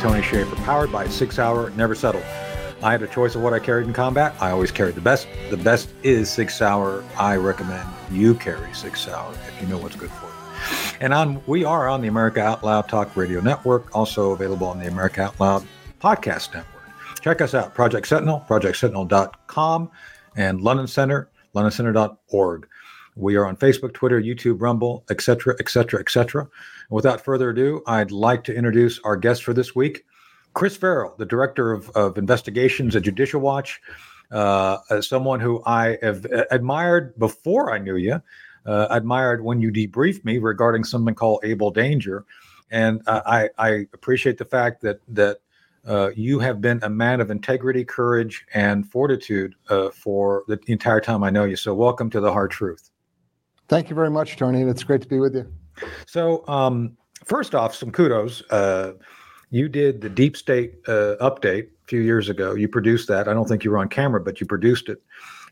Tony Shaffer, powered by SIG Sauer Never Settle. I had a choice of what I carried in combat. I always carried the best. The best is SIG Sauer. I recommend you carry SIG Sauer if you know what's good for you. And on we are on the America Out Loud Talk Radio Network, also available on the America Out Loud Podcast Network. Check us out, Project Sentinel, projectsentinel.com, and London Center, londoncenter.org. We are on Facebook, Twitter, YouTube, Rumble, etc., etc., etc. Without further ado, I'd like to introduce our guest for this week, Chris Farrell, the director of, of investigations at Judicial Watch, uh, someone who I have admired before I knew you, uh, admired when you debriefed me regarding something called Able Danger, and uh, I, I appreciate the fact that that uh, you have been a man of integrity, courage, and fortitude uh, for the entire time I know you. So, welcome to the hard truth. Thank you very much, Tony. It's great to be with you. So, um, first off, some kudos. Uh, you did the Deep State uh, update a few years ago. You produced that. I don't think you were on camera, but you produced it.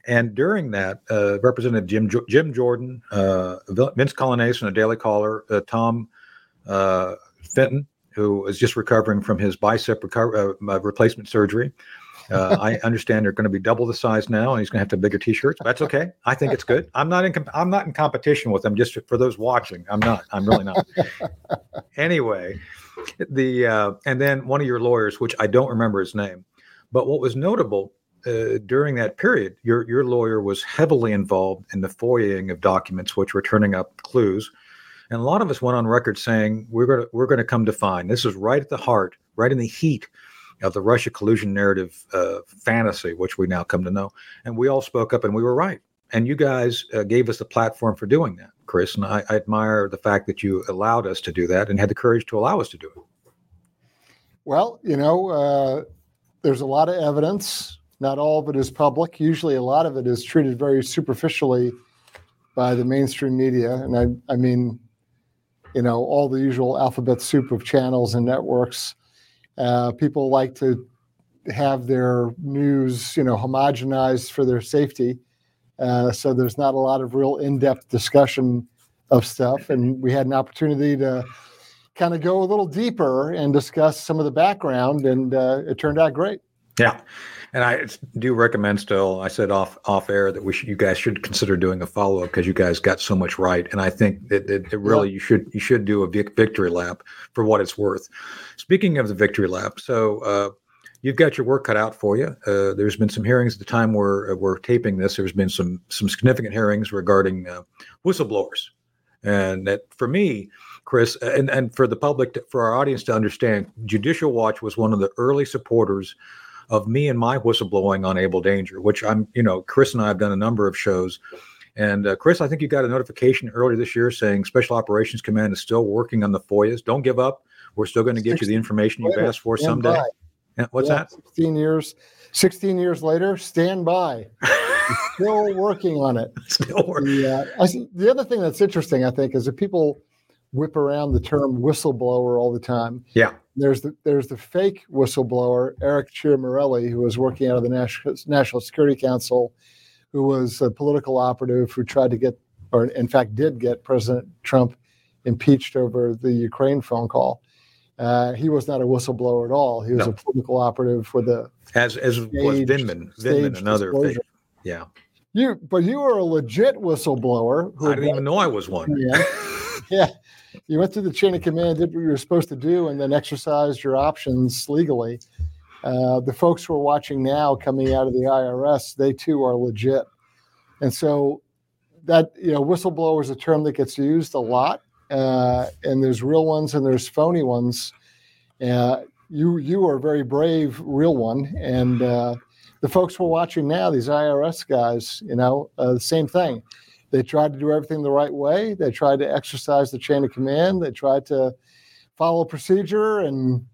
And during that, uh, Representative Jim Jim Jordan, uh, Vince Coglianese from the Daily Caller, uh, Tom uh, Fitton, who is just recovering from his bicep reco- replacement surgery, uh, I understand they're going to be double the size now, and he's going to have to have bigger T-shirts. That's okay. I think it's good. I'm not in. Comp- I'm not in competition with them. Just for those watching, I'm not. I'm really not. anyway, the uh, and then one of your lawyers, which I don't remember his name, but what was notable uh, during that period, your your lawyer was heavily involved in the FOIAing of documents, which were turning up clues. And a lot of us went on record saying we're going to we're going to come to find this is right at the heart, right in the heat of the Russia collusion narrative uh, fantasy, which we now come to know. And we all spoke up and we were right. And you guys uh, gave us the platform for doing that, Chris. And I, I, admire the fact that you allowed us to do that and had the courage to allow us to do it. Well, you know, uh, there's a lot of evidence. Not all of it is public. Usually, a lot of it is treated very superficially by the mainstream media. And I, I mean, you know, all the usual alphabet soup of channels and networks uh, people like to have their news, you know, homogenized for their safety. Uh, so there's not a lot of real in-depth discussion of stuff, and we had an opportunity to kind of go a little deeper and discuss some of the background, and uh, it turned out great. Yeah, and I do recommend still. I said off off air that we should, you guys should consider doing a follow up because you guys got so much right, and I think that it, it, really yeah. you should you should do a victory lap for what it's worth. Speaking of the victory lap, so uh, you've got your work cut out for you. Uh, there's been some hearings at the time we're uh, we're taping this. There's been some some significant hearings regarding uh, whistleblowers, and that for me. Chris, and, and for the public, to, for our audience to understand, Judicial Watch was one of the early supporters of me and my whistleblowing on Able Danger, which I'm, you know, Chris and I have done a number of shows. And uh, Chris, I think you got a notification earlier this year saying Special Operations Command is still working on the FOIAs. Don't give up. We're still going to get you the information you've asked for someday. Yeah, what's yeah, that? 16 years, 16 years later, stand by. still working on it. Still working. Yeah. Uh, the other thing that's interesting, I think, is that people whip around the term whistleblower all the time. Yeah. There's the there's the fake whistleblower Eric Ciaramella, who was working out of the National National Security Council, who was a political operative who tried to get, or in fact did get President Trump impeached over the Ukraine phone call. Uh, he was not a whistleblower at all. He was no. a political operative for the as as staged, was Vindman. Vindman, another fake, yeah. You, but you were a legit whistleblower. I didn't even know I was one. Yeah, yeah you went through the chain of command, did what you were supposed to do, and then exercised your options legally. Uh, the folks who are watching now coming out of the IRS, they too are legit. And so that, you know, whistleblower is a term that gets used a lot. Uh, and there's real ones and there's phony ones. Uh, you you are a very brave, real one. And uh, the folks we're watching now, these IRS guys, you know, uh, the same thing. They tried to do everything the right way. They tried to exercise the chain of command. They tried to follow procedure and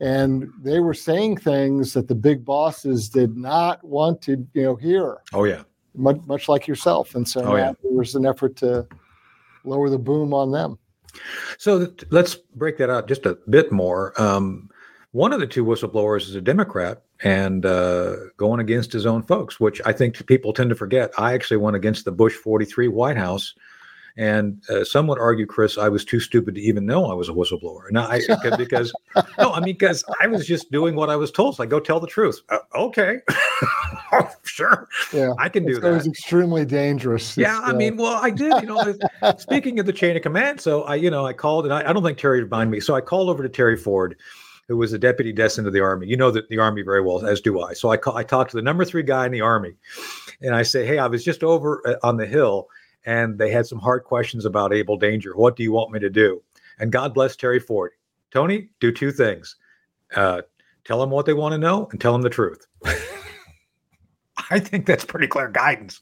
and they were saying things that the big bosses did not want to you know hear. Oh yeah. Much, much like yourself. And so oh, yeah. there was an effort to lower the boom on them. So th- let's break that out just a bit more. Um, one of the two whistleblowers is a Democrat and uh, going against his own folks, which I think people tend to forget. I actually went against the Bush 43 White House And uh, some would argue, Chris, I was too stupid to even know I was a whistleblower. No, I because no, I mean because I was just doing what I was told. So I go tell the truth. Uh, okay, sure, yeah, I can do that. It was extremely dangerous. Yeah, I uh, mean, well, I did. You know, speaking of the chain of command, so I, you know, I called, and I, I don't think Terry would mind me. So I called over to Terry Ford, who was a deputy destined to the army. You know that the army very well, as do I. So I call, I talked to the number three guy in the army, and I say, hey, I was just over uh, on the hill, and they had some hard questions about Able Danger. What do you want me to do? And God bless Terry Ford. Tony, do two things: uh, tell them what they want to know, and tell them the truth. I think that's pretty clear guidance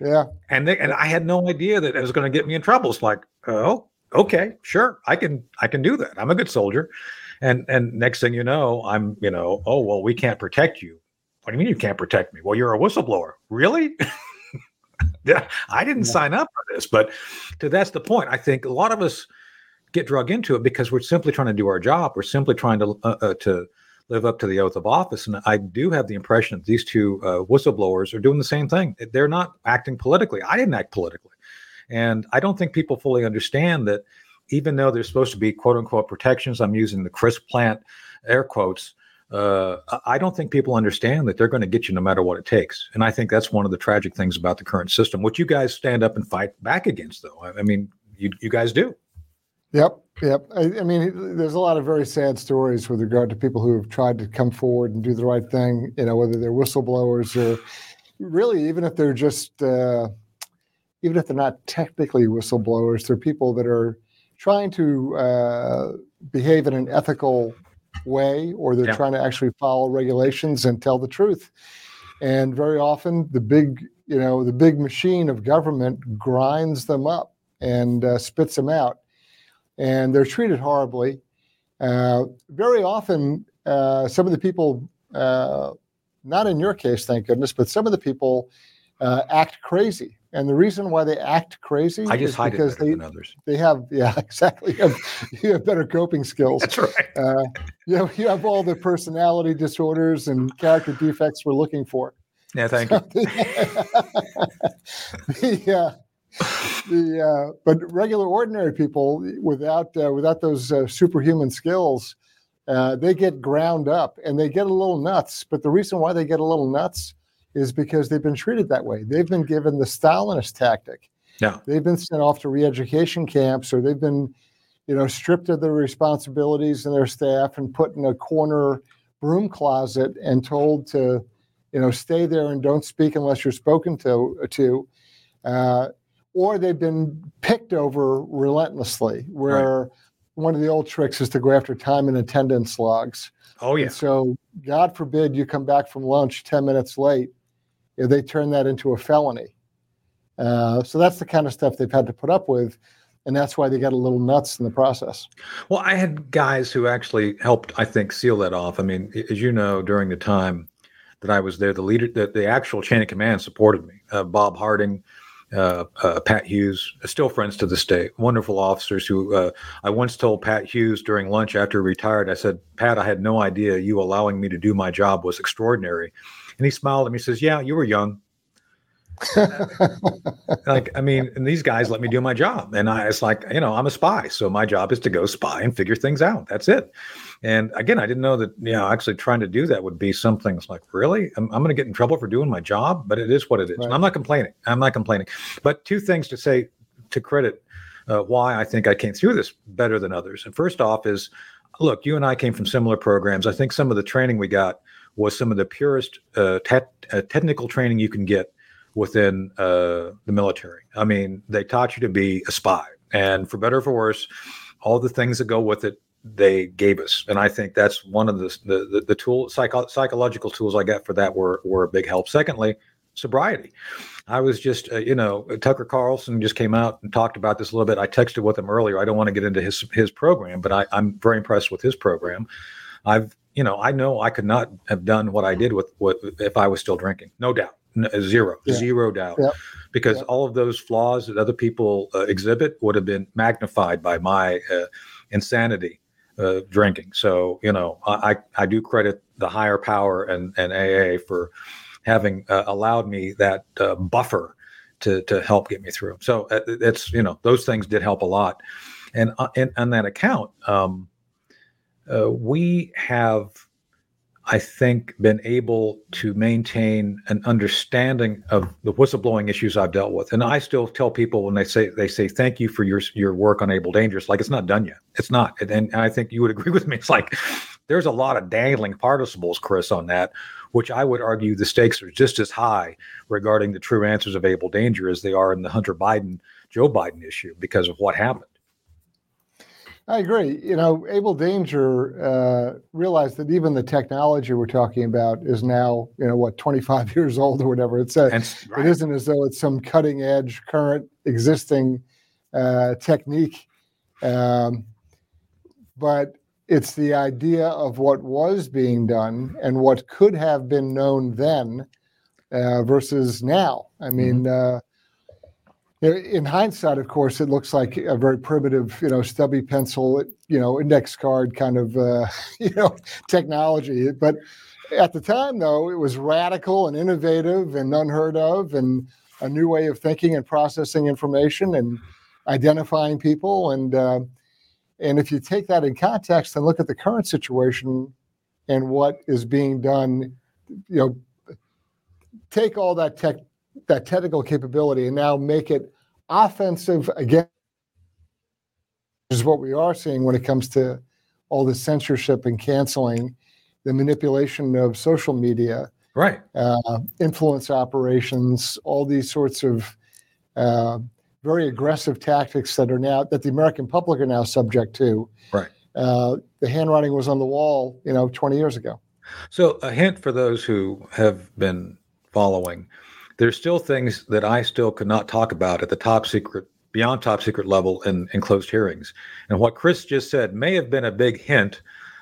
yeah, and they, and I had no idea that it was going to get me in trouble. It's like, oh, okay, sure, I can I can do that. I'm a good soldier, and and next thing you know, I'm you know, oh well, we can't protect you. What do you mean you can't protect me? Well, you're a whistleblower, really? yeah, I didn't Yeah. sign up for this, but to, that's the point. I think a lot of us get drug into it because we're simply trying to do our job. We're simply trying to uh, uh, to live up to the oath of office. And I do have the impression that these two uh, whistleblowers are doing the same thing. They're not acting politically. I didn't act politically. And I don't think people fully understand that even though there's supposed to be quote unquote protections, I'm using the Chris Plant air quotes. Uh, I- don't think people understand that they're going to get you no matter what it takes. And I think that's one of the tragic things about the current system, which you guys stand up and fight back against, though. I I mean, you, you guys do. Yep, yep. I, I mean, there's a lot of very sad stories with regard to people who have tried to come forward and do the right thing. You know, whether they're whistleblowers or really even if they're just, uh, even if they're not technically whistleblowers, they're people that are trying to uh, behave in an ethical way, or they're Yeah. trying to actually follow regulations and tell the truth. And very often, the big, you know, the big machine of government grinds them up and uh, spits them out and they're treated horribly. Uh, very often, uh, some of the people, uh, not in your case, thank goodness, but some of the people uh, act crazy. And the reason why they act crazy I just is hide because better they, than others. they have, yeah, exactly. You have, you have better coping skills. That's right. Uh, you, know, you have all the personality disorders and character defects we're looking for. Yeah, thank you. the, uh, the uh, but regular ordinary people without uh, without those uh, superhuman skills, uh, they get ground up and they get a little nuts. But the reason why they get a little nuts is because they've been treated that way. They've been given the Stalinist tactic. Yeah. They've been sent off to re-education camps, or they've been, you know, stripped of their responsibilities and their staff and put in a corner broom closet and told to, you know, stay there and don't speak unless you're spoken to. To, uh, or they've been picked over relentlessly. Where one of the old tricks is to go after time and attendance logs. Oh, yeah. And so, God forbid you come back from lunch 10 minutes late, if they turn that into a felony. Uh, so that's the kind of stuff they've had to put up with. And that's why they got a little nuts in the process. Well, I had guys who actually helped, I think, seal that off. I mean, as you know, during the time that I was there, the leader, the, the actual chain of command supported me. Uh, Bob Harding, uh, uh, Pat Hughes, still friends to this day, wonderful officers who uh, I once told Pat Hughes during lunch after he retired, I said, Pat, I had no idea you allowing me to do my job was extraordinary. And he smiled at me, says, Yeah, you were young. like i mean and these guys let me do my job and i it's like you know i'm a spy so my job is to go spy and figure things out that's it. And again i didn't know that you know actually trying to do that would be something it's like really? I'm, I'm going to get in trouble for doing my job? But it is what it is Right. and i'm not complaining i'm not complaining. But two things to say to credit uh, why i think i came through this better than others. And first off is look you and i came from similar programs. I think some of the training we got was some of the purest uh, te- uh, technical training you can get within uh, the military. I mean, they taught you to be a spy, and for better or for worse, all the things that go with it, they gave us. And I think that's one of the the the, tool psycho- psychological tools I got for that were were a big help. Secondly, sobriety. I was just, uh, you know, Tucker Carlson just came out and talked about this a little bit. I texted with him earlier. I don't want to get into his his program, but I, I'm very impressed with his program. I've, you know, I know I could not have done what I did with what if I was still drinking, no doubt, N- zero, Yeah. zero doubt, Yep. because Yep. all of those flaws that other people uh, exhibit would have been magnified by my uh, insanity uh, drinking. So, you know, I, I I do credit the higher power and and AA for having uh, allowed me that uh, buffer to to help get me through. So uh, it's you know those things did help a lot, and uh, and on that account, um, uh, we have I think, been able to maintain an understanding of the whistleblowing issues I've dealt with. And I still tell people when they say they say thank you for your your work on Able Dangerous, like it's not done yet. It's not. And, and I think you would agree with me. It's like there's a lot of dangling participles, Chris, on that, which I would argue the stakes are just as high regarding the true answers of Able Danger as they are in the Hunter Biden, Joe Biden issue because of what happened. I agree. You know, Able Danger uh, realized that even the technology we're talking about is now, you know, what, 25 years old or whatever. It's a, right. it isn't as though it's some cutting edge, current, existing uh, technique. Um, but it's the idea of what was being done and what could have been known then uh, versus now. I mean, mm-hmm. In hindsight, of course, it looks like a very primitive, you know, stubby pencil, you know, index card kind of, uh, you know, technology. But at the time, though, it was radical and innovative and unheard of, and a new way of thinking and processing information and identifying people. And uh, and if you take that in context and look at the current situation and what is being done, you know, take all that tech that technical capability and now make it offensive again is what we are seeing when it comes to all the censorship and canceling the manipulation of social media right. uh, influence operations all these sorts of uh, very aggressive tactics that are now that the american public are now subject to. Right. Uh, the handwriting was on the wall you know 20 years ago. So a hint for those who have been following there's still things that I still could not talk about at the top secret, beyond top secret level in, in closed hearings. And what Chris just said may have been a big hint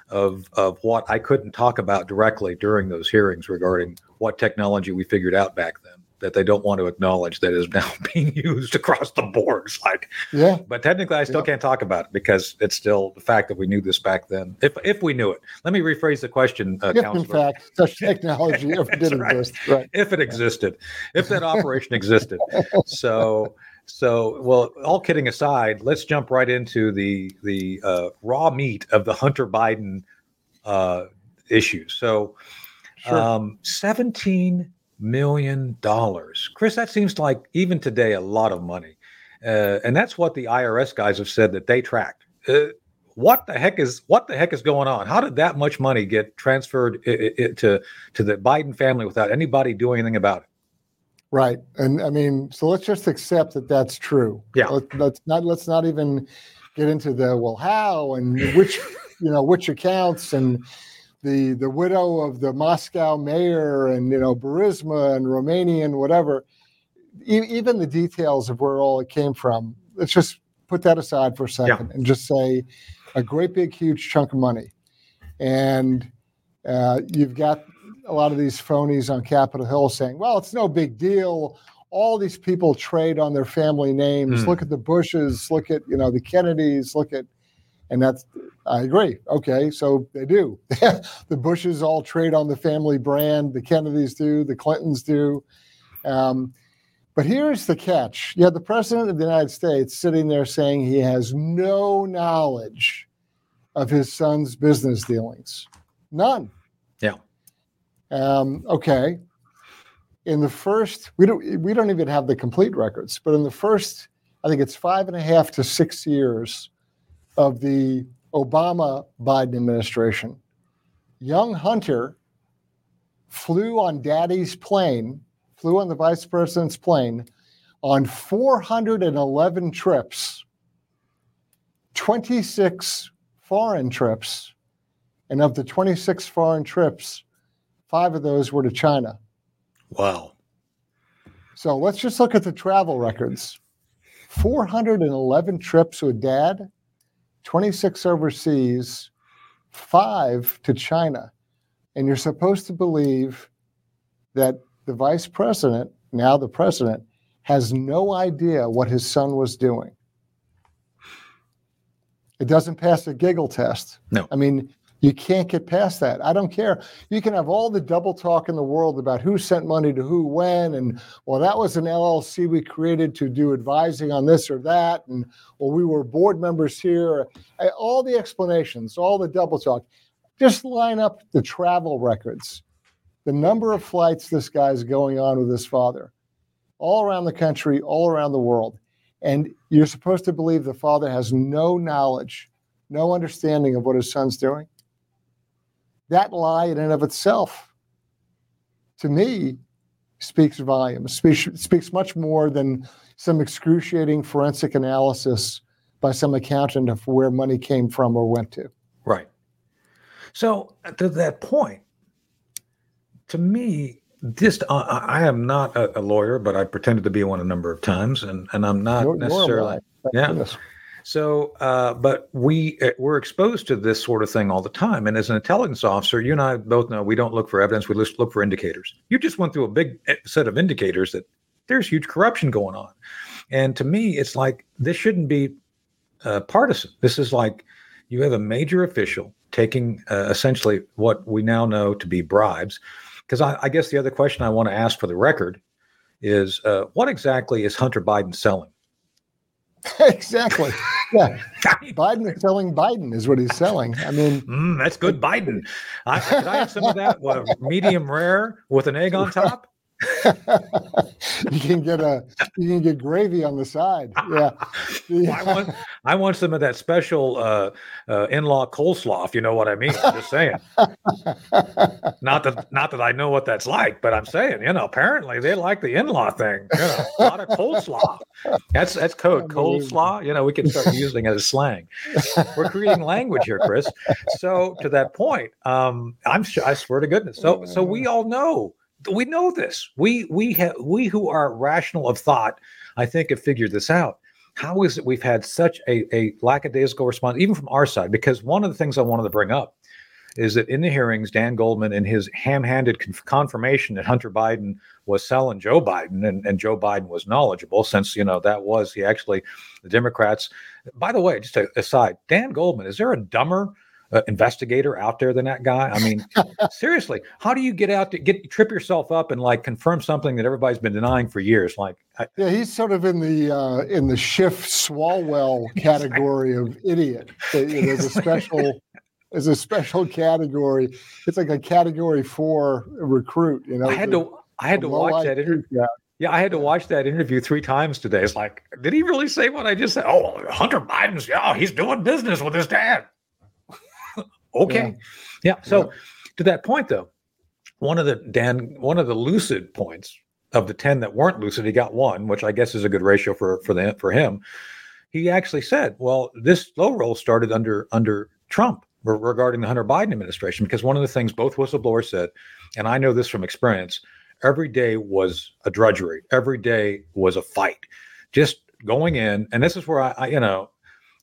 of of what I couldn't talk about directly during those hearings regarding what technology we figured out back then that they don't want to acknowledge that is now being used across the board. It's like, yeah. But technically, I still yeah. can't talk about it because it's still the fact that we knew this back then. If if we knew it, let me rephrase the question, uh, if in fact such technology ever did right. exist, right? If it existed, if that operation existed, so. So, well, all kidding aside, let's jump right into the the uh, raw meat of the Hunter Biden uh, issues. So, sure. um, 17 million dollars. Chris, that seems like even today a lot of money, uh, and that's what the IRS guys have said that they tracked. Uh, what the heck is what the heck is going on? How did that much money get transferred I- I- to to the Biden family without anybody doing anything about it? Right, and I mean, so let's just accept that that's true. Yeah, Let, let's not let's not even get into the well how and which you know which accounts and the the widow of the Moscow mayor and you know Burisma and Romanian whatever. E- even the details of where all it came from. Let's just put that aside for a second yeah. and just say a great big huge chunk of money, and uh, you've got a lot of these phonies on Capitol Hill saying, "Well, it's no big deal." All these people trade on their family names. Mm. Look at the Bushes. Look at you know the Kennedys. Look at and that's, I agree. Okay, so they do. the Bushes all trade on the family brand. The Kennedys do. The Clintons do. Um, but here's the catch. You have the president of the United States sitting there saying he has no knowledge of his son's business dealings. None. Yeah. Um, okay. In the first, we don't we don't even have the complete records, but in the first, I think it's five and a half to six years of the Obama Biden administration, young Hunter flew on daddy's plane, flew on the vice president's plane on 411 trips, 26 foreign trips. And of the 26 foreign trips, five of those were to China. Wow. So let's just look at the travel records 411 trips with dad, 26 overseas, five to China. And you're supposed to believe that the vice president, now the president, has no idea what his son was doing. It doesn't pass the giggle test. No. I mean, You can't get past that. I don't care. You can have all the double talk in the world about who sent money to who when, and well, that was an LLC we created to do advising on this or that, and well, we were board members here. Uh, all the explanations, all the double talk. Just line up the travel records, the number of flights this guy's going on with his father, all around the country, all around the world. And you're supposed to believe the father has no knowledge, no understanding of what his son's doing that lie in and of itself, to me, speaks volumes, speaks, speaks much more than some excruciating forensic analysis by some accountant of where money came from or went to. Right. So, to that point, to me, just uh, I am not a, a, lawyer, but I pretended to be one a number of times, and and I'm not you're, necessarily. You're yeah. Goodness. So, uh, but we uh, we're exposed to this sort of thing all the time. And as an intelligence officer, you and I both know we don't look for evidence; we just look for indicators. You just went through a big uh, set of indicators that there's huge corruption going on. And to me, it's like this shouldn't be uh, partisan. This is like you have a major official taking uh, essentially what we now know to be bribes. Because I, I, guess the other question I want to ask for the record is uh, what exactly is Hunter Biden selling? exactly. Yeah. Biden is selling Biden is what he's selling. I mean, mm, that's good Biden. I, I have some of that? Medium rare with an egg on top? you can get a you can get gravy on the side. Yeah. yeah. I want I want some of that special uh, uh, in-law coleslaw, if you know what I mean. I'm just saying. not that not that I know what that's like, but I'm saying, you know, apparently they like the in-law thing. You know, a lot of coleslaw. That's that's code coleslaw. You know, we can start using it as slang. We're creating language here, Chris. So to that point, um, I'm I swear to goodness. So so we all know we know this. We we have we who are rational of thought, I think, have figured this out. How is it we've had such a, a lackadaisical response, even from our side? Because one of the things I wanted to bring up is that in the hearings, Dan Goldman, in his ham-handed conf- confirmation that Hunter Biden was selling Joe Biden, and, and Joe Biden was knowledgeable, since you know that was he actually the Democrats. By the way, just a, aside, Dan Goldman, is there a dumber uh, investigator out there than that guy? I mean, seriously, how do you get out to get trip yourself up and like confirm something that everybody's been denying for years? Like, I, yeah, he's sort of in the uh, in the Schiff Swalwell category of idiot. There's a special. There's a special category. It's like a category four recruit. You know, I had to I had to watch that interview. Yeah. Yeah, I had to watch that interview three times today. It's like, did he really say what I just said? Oh, Hunter Biden's, yeah, he's doing business with his dad. Okay. Yeah. yeah. So yeah. to that point though, one of the Dan, one of the lucid points of the 10 that weren't lucid, he got one, which I guess is a good ratio for for the for him. He actually said, well, this slow roll started under under Trump regarding the Hunter Biden administration, because one of the things both whistleblowers said, and I know this from experience, every day was a drudgery. Every day was a fight. Just going in, and this is where I, I you know,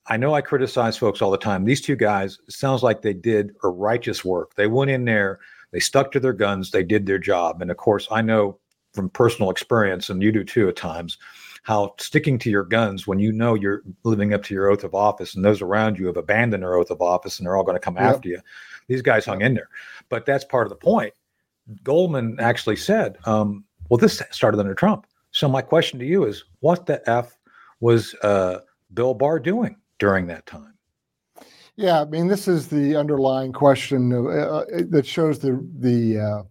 I know I criticize folks all the time. These two guys sounds like they did a righteous work. They went in there, they stuck to their guns, they did their job. And of course, I know from personal experience, and you do too at times, how sticking to your guns when you know you're living up to your oath of office and those around you have abandoned their oath of office and they're all going to come yep. after you. These guys hung in there. But that's part of the point. Goldman actually said, um, well, this started under Trump. So my question to you is, what the F was uh, Bill Barr doing? During that time? Yeah, I mean, this is the underlying question uh, uh, that shows the the uh,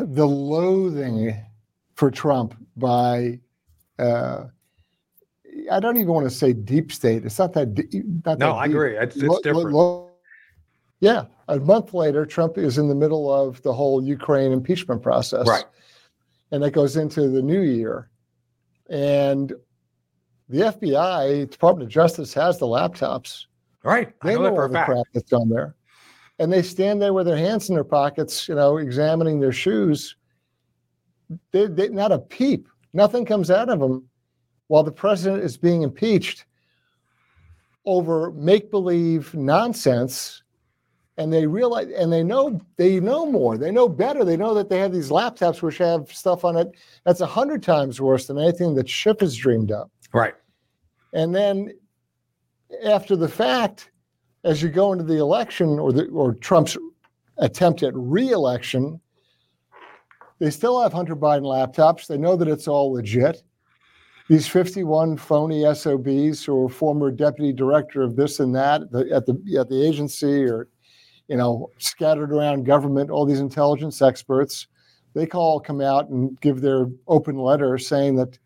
the loathing for Trump by. Uh, I don't even want to say deep state. It's not that. Deep, not no, that I agree. It's, it's lo- different. Lo- yeah, a month later, Trump is in the middle of the whole Ukraine impeachment process. Right. And that goes into the new year. And the FBI, Department of Justice, has the laptops. Right. They know, know all the fact. crap that's on there. And they stand there with their hands in their pockets, you know, examining their shoes. They, they, not a peep. Nothing comes out of them while the president is being impeached over make believe nonsense. And they realize, and they know, they know more. They know better. They know that they have these laptops which have stuff on it that's a hundred times worse than anything that Schiff has dreamed up. Right. And then after the fact, as you go into the election or the or Trump's attempt at re-election, they still have Hunter Biden laptops. They know that it's all legit. These 51 phony SOBs who former deputy director of this and that at the at the agency or you know scattered around government, all these intelligence experts, they all come out and give their open letter saying that,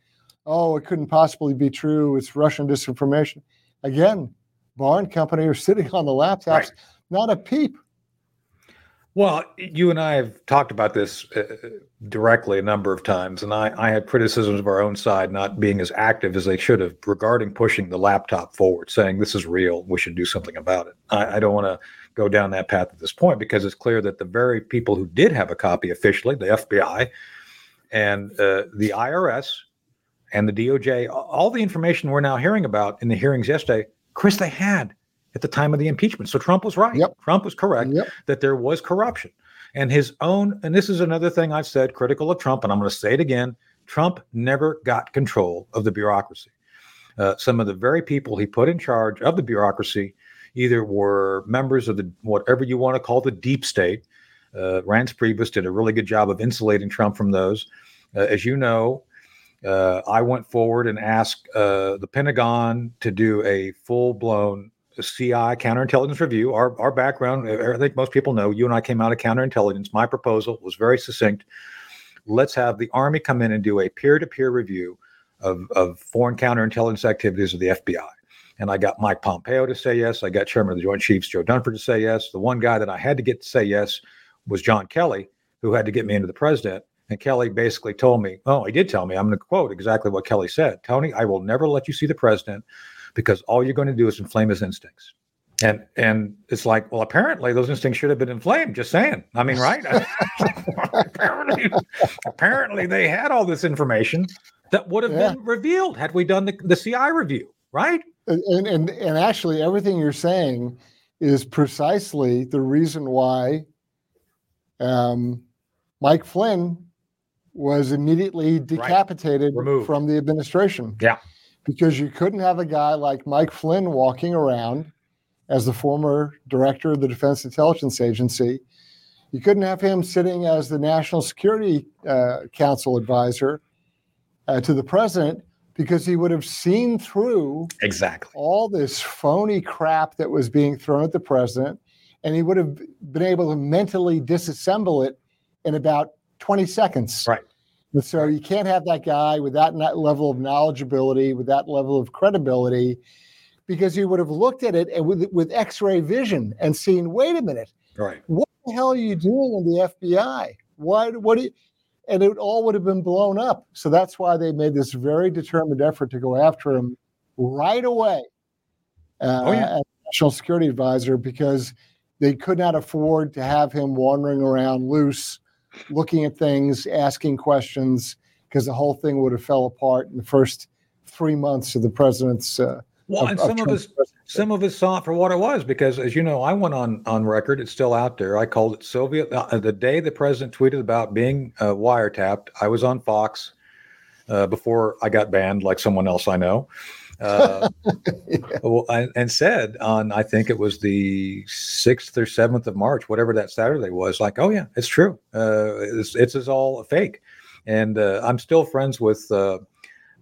oh, it couldn't possibly be true. It's Russian disinformation. Again, Barr and company are sitting on the laptops, right. not a peep. Well, you and I have talked about this uh, directly a number of times, and I, I had criticisms of our own side not being as active as they should have regarding pushing the laptop forward, saying this is real, we should do something about it. I, I don't want to go down that path at this point because it's clear that the very people who did have a copy officially, the FBI and uh, the IRS and the DOJ, all the information we're now hearing about in the hearings yesterday, Chris, they had at the time of the impeachment. So Trump was right. Yep. Trump was correct yep. that there was corruption. And his own, and this is another thing I've said critical of Trump, and I'm going to say it again Trump never got control of the bureaucracy. Uh, some of the very people he put in charge of the bureaucracy either were members of the whatever you want to call the deep state. Uh, Reince Priebus did a really good job of insulating Trump from those. Uh, as you know, uh, I went forward and asked uh, the Pentagon to do a full blown CI counterintelligence review. Our our background, I think most people know. You and I came out of counterintelligence. My proposal was very succinct. Let's have the Army come in and do a peer to peer review of, of foreign counterintelligence activities of the FBI. And I got Mike Pompeo to say yes. I got Chairman of the Joint Chiefs Joe Dunford to say yes. The one guy that I had to get to say yes was John Kelly, who had to get me into the president. And Kelly basically told me, oh, he did tell me, I'm going to quote exactly what Kelly said Tony, I will never let you see the president because all you're going to do is inflame his instincts. And and it's like, well, apparently those instincts should have been inflamed. Just saying. I mean, right? apparently, apparently they had all this information that would have yeah. been revealed had we done the, the CI review, right? And, and and actually, everything you're saying is precisely the reason why um, Mike Flynn was immediately decapitated right. from the administration. Yeah because you couldn't have a guy like Mike Flynn walking around as the former director of the Defense Intelligence Agency. You couldn't have him sitting as the National Security uh, Council advisor uh, to the president because he would have seen through exactly all this phony crap that was being thrown at the president, and he would have been able to mentally disassemble it in about 20 seconds. Right. And so you can't have that guy with that level of knowledgeability, with that level of credibility, because he would have looked at it and with with X-ray vision and seen, wait a minute, right? What the hell are you doing in the FBI? Why? What? You, and it all would have been blown up. So that's why they made this very determined effort to go after him right away uh, oh, yeah. as national security advisor because they could not afford to have him wandering around loose looking at things, asking questions, because the whole thing would have fell apart in the first three months of the president's. Uh, well, of, and some of, of us, some of us saw it for what it was, because as you know, I went on on record. It's still out there. I called it Soviet. Uh, the day the president tweeted about being uh, wiretapped, I was on Fox uh, before I got banned, like someone else I know uh, yeah. well, and said on I think it was the sixth or seventh of March, whatever that Saturday was. Like, oh yeah, it's true. Uh, it's, it's, all a fake, and uh, I'm still friends with uh,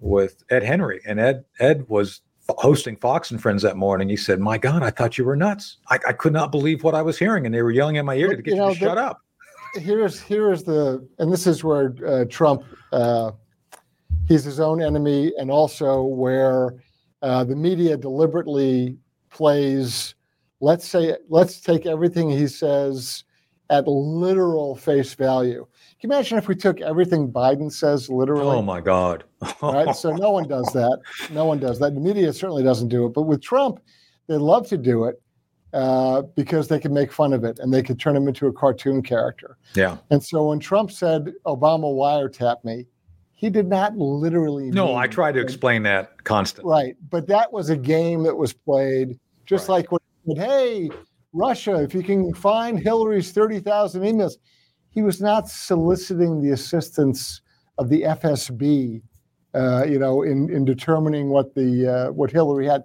with Ed Henry, and Ed Ed was hosting Fox and Friends that morning. He said, "My God, I thought you were nuts. I, I could not believe what I was hearing, and they were yelling in my ear to get you, know, you to the, shut up." Here's here's the, and this is where uh, Trump uh, he's his own enemy, and also where uh, the media deliberately plays. Let's say, let's take everything he says at literal face value. Can you imagine if we took everything Biden says literally? Oh my God! right. So no one does that. No one does that. The media certainly doesn't do it. But with Trump, they love to do it uh, because they can make fun of it and they could turn him into a cartoon character. Yeah. And so when Trump said Obama wiretapped me, he did not literally. No, I try to explain that constantly. Right, but that was a game that was played just right. like when hey, Russia, if you can find Hillary's thirty thousand emails, he was not soliciting the assistance of the FSB, uh, you know, in in determining what the uh, what Hillary had.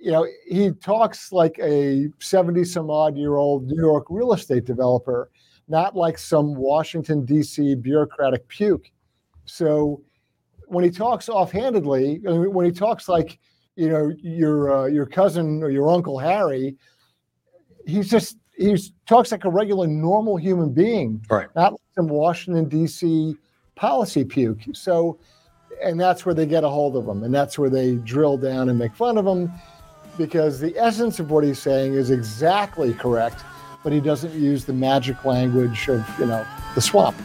you know, he talks like a 70 some odd year old New York real estate developer, not like some Washington, D.C. bureaucratic puke. So when he talks offhandedly, when he talks like, you know, your uh, your cousin or your uncle Harry, he's just he talks like a regular normal human being, right? Not like some Washington D.C. policy puke. So, and that's where they get a hold of him, and that's where they drill down and make fun of him because the essence of what he's saying is exactly correct, but he doesn't use the magic language of, you know, the swamp.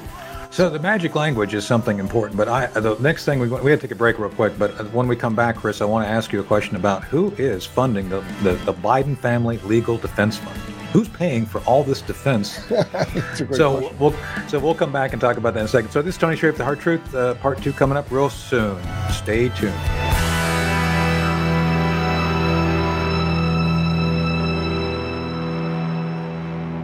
So the magic language is something important, but I the next thing we we have to take a break real quick. But when we come back, Chris, I want to ask you a question about who is funding the, the, the Biden family legal defense fund. Who's paying for all this defense? so question. we'll so we'll come back and talk about that in a second. So this is Tony Shaffer, the Hard Truth, uh, part two coming up real soon. Stay tuned.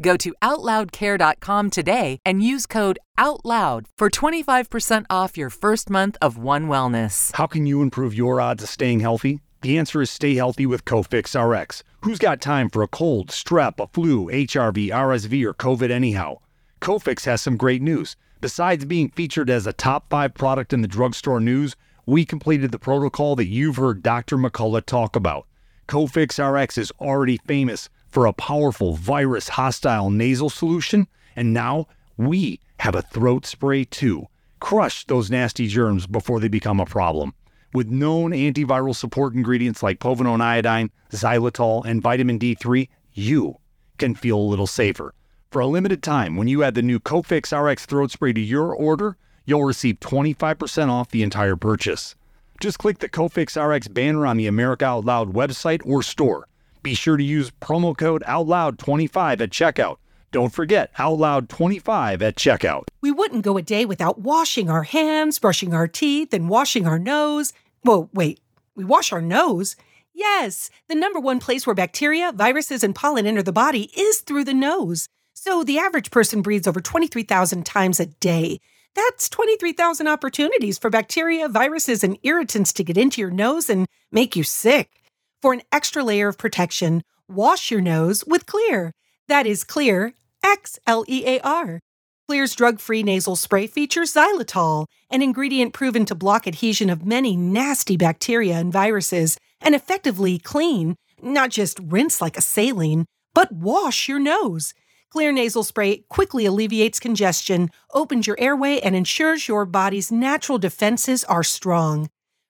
Go to OutLoudCare.com today and use code OUTLOUD for 25% off your first month of One Wellness. How can you improve your odds of staying healthy? The answer is stay healthy with Cofix RX. Who's got time for a cold, strep, a flu, HRV, RSV, or COVID anyhow? Cofix has some great news. Besides being featured as a top five product in the drugstore news, we completed the protocol that you've heard Dr. McCullough talk about. Cofix RX is already famous for a powerful virus hostile nasal solution, and now we have a throat spray too. Crush those nasty germs before they become a problem. With known antiviral support ingredients like povidone iodine, xylitol, and vitamin D3, you can feel a little safer. For a limited time, when you add the new Cofix RX throat spray to your order, you'll receive 25% off the entire purchase. Just click the Cofix RX banner on the America Out Loud website or store be sure to use promo code OUTLOUD25 at checkout. Don't forget OUTLOUD25 at checkout. We wouldn't go a day without washing our hands, brushing our teeth, and washing our nose. Whoa, wait, we wash our nose? Yes, the number one place where bacteria, viruses, and pollen enter the body is through the nose. So the average person breathes over 23,000 times a day. That's 23,000 opportunities for bacteria, viruses, and irritants to get into your nose and make you sick. For an extra layer of protection, wash your nose with Xlear. That is Xlear, X L E A R. Xlear's drug free nasal spray features xylitol, an ingredient proven to block adhesion of many nasty bacteria and viruses and effectively clean, not just rinse like a saline, but wash your nose. Xlear nasal spray quickly alleviates congestion, opens your airway, and ensures your body's natural defenses are strong.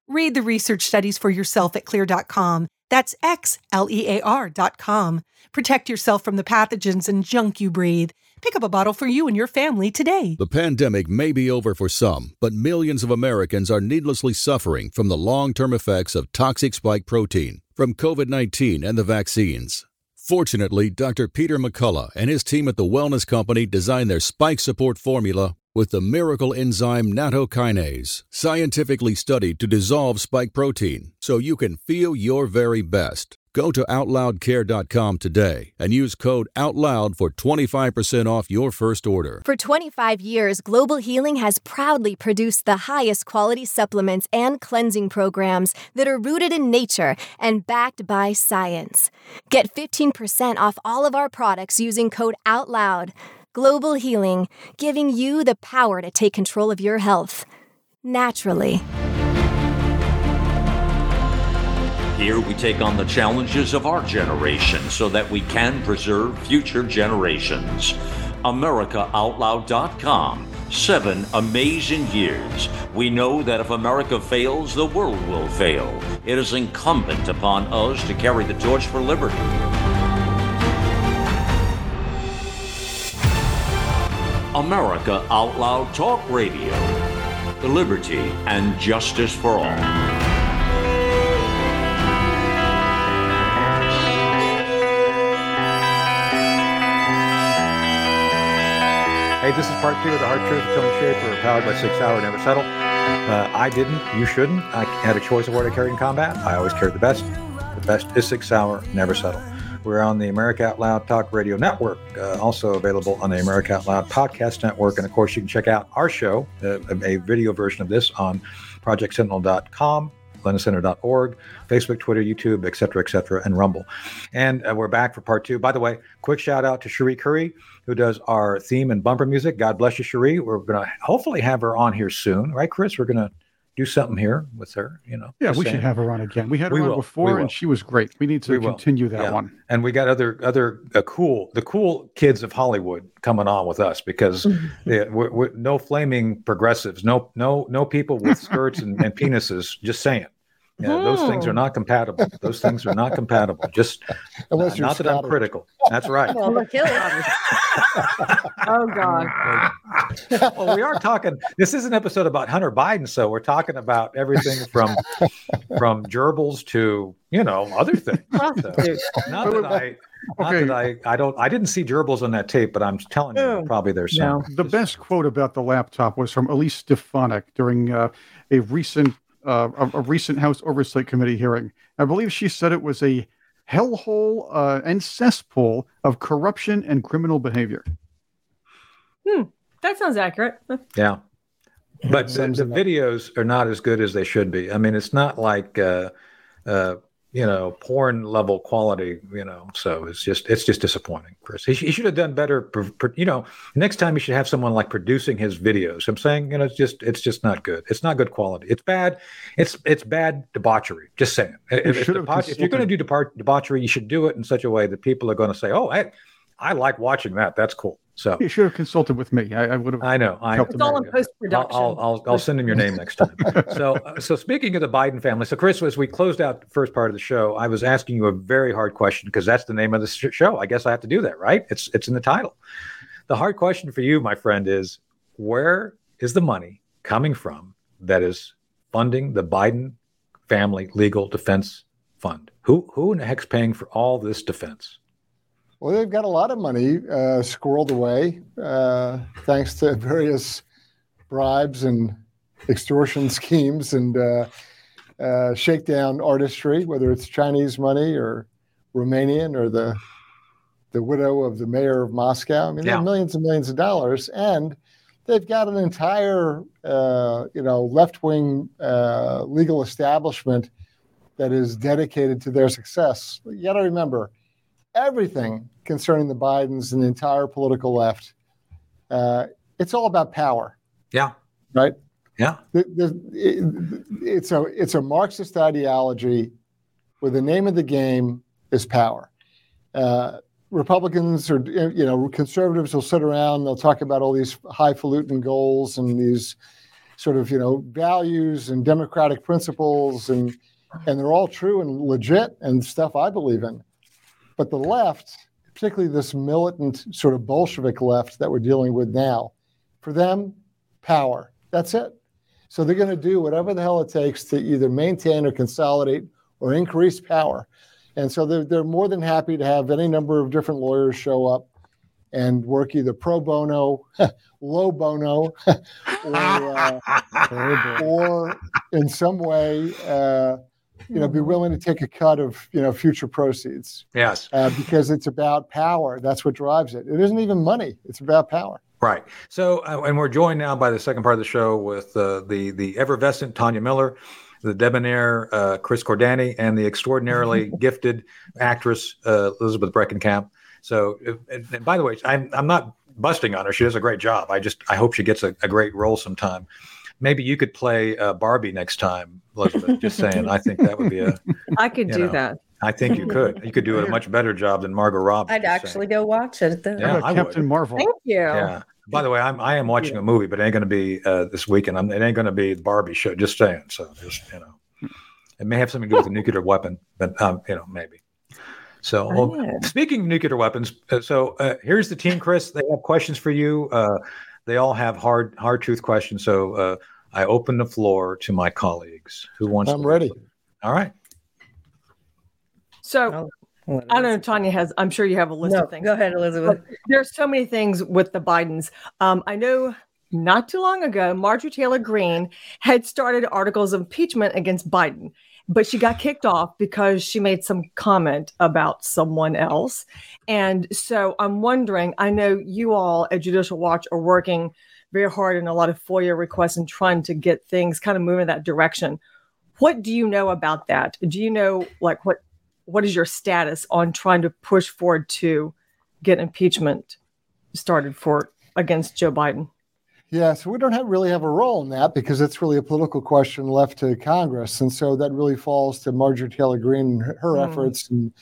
Read the research studies for yourself at xlear.com that's X L E A R dot com. Protect yourself from the pathogens and junk you breathe. Pick up a bottle for you and your family today. The pandemic may be over for some, but millions of Americans are needlessly suffering from the long term effects of toxic spike protein from COVID 19 and the vaccines. Fortunately, Dr. Peter McCullough and his team at the Wellness Company designed their spike support formula with the miracle enzyme nattokinase, scientifically studied to dissolve spike protein so you can feel your very best. Go to OutLoudCare.com today and use code OUTLOUD for 25% off your first order. For 25 years, Global Healing has proudly produced the highest quality supplements and cleansing programs that are rooted in nature and backed by science. Get 15% off all of our products using code OUTLOUD. Global Healing, giving you the power to take control of your health naturally. Here we take on the challenges of our generation so that we can preserve future generations. AmericaOutloud.com. Seven amazing years. We know that if America fails, the world will fail. It is incumbent upon us to carry the torch for liberty. America Out Loud Talk Radio, the liberty and justice for all. Hey, this is part two of the Hard Truth Tony Shaffer, powered by SIG Sauer Never Settle. Uh, I didn't, you shouldn't. I had a choice of what I carried in combat. I always carried the best. The best is SIG Sauer Never Settle. We're on the America Out Loud Talk Radio Network, uh, also available on the America Out Loud Podcast Network. And of course, you can check out our show, uh, a video version of this, on projectsentinel.com, londoncenter.org, Facebook, Twitter, YouTube, et cetera, et cetera, and Rumble. And uh, we're back for part two. By the way, quick shout out to Cherie Currie, who does our theme and bumper music. God bless you, Cherie. We're going to hopefully have her on here soon, right, Chris? We're going to do something here with her, you know. Yeah, we saying. should have her on again. We had her We on will. Before, and she was great. We need to We continue that Yeah. one. and we got other other uh, cool the cool kids of Hollywood coming on with us because yeah, we're, we're, no flaming progressives, no no no people with skirts and, and penises. Just saying, yeah, those things are not compatible. Those things are not compatible. Just Unless uh, you're not that I'm critical. That's right. Well, look, oh God. well, we are talking. This is an episode about Hunter Biden, so we're talking about everything from from gerbils to you know other things. So, not that I, not Okay. that I, I don't, I didn't see gerbils on that tape, but I'm telling you, Oh, probably there's some. no. The best quote about the laptop was from Elise Stefanik during uh, a recent uh, a, a recent House Oversight Committee hearing. I believe she said it was a hellhole uh, and cesspool of corruption and criminal behavior. Hmm, That sounds accurate. Yeah. But the, the videos are not as good as they should be. I mean, it's not like, uh, uh, you know, porn level quality, you know, so it's just, it's just disappointing, Chris. He, he should have done better. pr- pr- you know, next time he should have someone like producing his videos. I'm saying, you know, it's just, it's just not good. It's not good quality. It's bad. It's, it's bad debauchery. Just saying. If, if, debauch- if you're going to do debauch- debauchery, you should do it in such a way that people are going to say, oh, I, I like watching that. That's cool. So You should have consulted with me. I, I would have. I know. I, Helped It's all in post production. I'll, I'll, I'll, I'll send him your name next time. so, uh, so speaking of the Biden family, so Chris, as we closed out the first part of the show, I was asking you a very hard question because that's the name of the sh- show. I guess I have to do that, right? It's it's in the title. The hard question for you, my friend, is where is the money coming from that is funding the Biden family legal defense fund? Who who in the heck's paying for all this defense? Well, they've got a lot of money uh, squirreled away uh, thanks to various bribes and extortion schemes and uh, uh, shakedown artistry, whether it's Chinese money or Romanian or the the widow of the mayor of Moscow. I mean, Yeah. millions and millions of dollars, and they've got an entire, uh, you know, left-wing uh, legal establishment that is dedicated to their success. You got to remember, everything concerning the Bidens and the entire political left, uh, it's all about power, Yeah, right? yeah, The, the, it, it's a it's a Marxist ideology, where the name of the game is power. Uh, Republicans or you know conservatives will sit around. They'll talk about all these highfalutin goals and these sort of you know values and democratic principles and and they're all true and legit and stuff I believe in. But the left, particularly this militant sort of Bolshevik left that we're dealing with now, for them, power. That's it. So they're going to do whatever the hell it takes to either maintain or consolidate or increase power. And so they're, they're more than happy to have any number of different lawyers show up and work either pro bono, low bono, or, uh, or in some way, uh, you know, be willing to take a cut of you know future proceeds yes. uh, because it's about power. That's what drives it. It isn't even money. It's about power. Right. So, uh, and we're joined now by the second part of the show with uh, the the effervescent Tanya Miller, the debonair uh, Chris Cordani, and the extraordinarily gifted actress uh, Elizabeth Breckenkamp. So, and, and by the way, I'm I'm not busting on her. She does a great job. I just I hope she gets a, a great role sometime. Maybe you could play uh, Barbie next time, Elizabeth. Just saying. I think that would be a. I could do know, that. I think you could. You could do a much better job than Margot Robbie. I'd just saying. actually go watch it. Then. Yeah, How about I would. Captain Marvel. Thank you. Yeah. By the way, I'm I am watching a movie, but it ain't going to be uh, this weekend. I'm, it ain't going to be the Barbie show. Just saying. So just you know, it may have something to do with a nuclear weapon, but um, you know maybe. So well, speaking of nuclear weapons, uh, so uh, here's the team, Chris. They have questions for you. Uh, they all have hard hard truth questions. So uh, I open the floor to my colleagues. Who wants? To? I'm to ready. All right. So What I don't know. Tanya has. I'm sure you have a list No, of things. go ahead, Elizabeth. But there's so many things with the Bidens. Um, I know not too long ago, Marjorie Taylor Greene had started articles of impeachment against Biden, but she got kicked off because she made some comment about someone else. And so I'm wondering, I know you all at Judicial Watch are working very hard in a lot of FOIA requests and trying to get things kind of moving in that direction. What do you know about that? Do you know like what what is your status on trying to push forward to get impeachment started for against Joe Biden? Yeah, so we don't have, really have a role in that because it's really a political question left to Congress, and so that really falls to Marjorie Taylor Greene and her, Mm. efforts and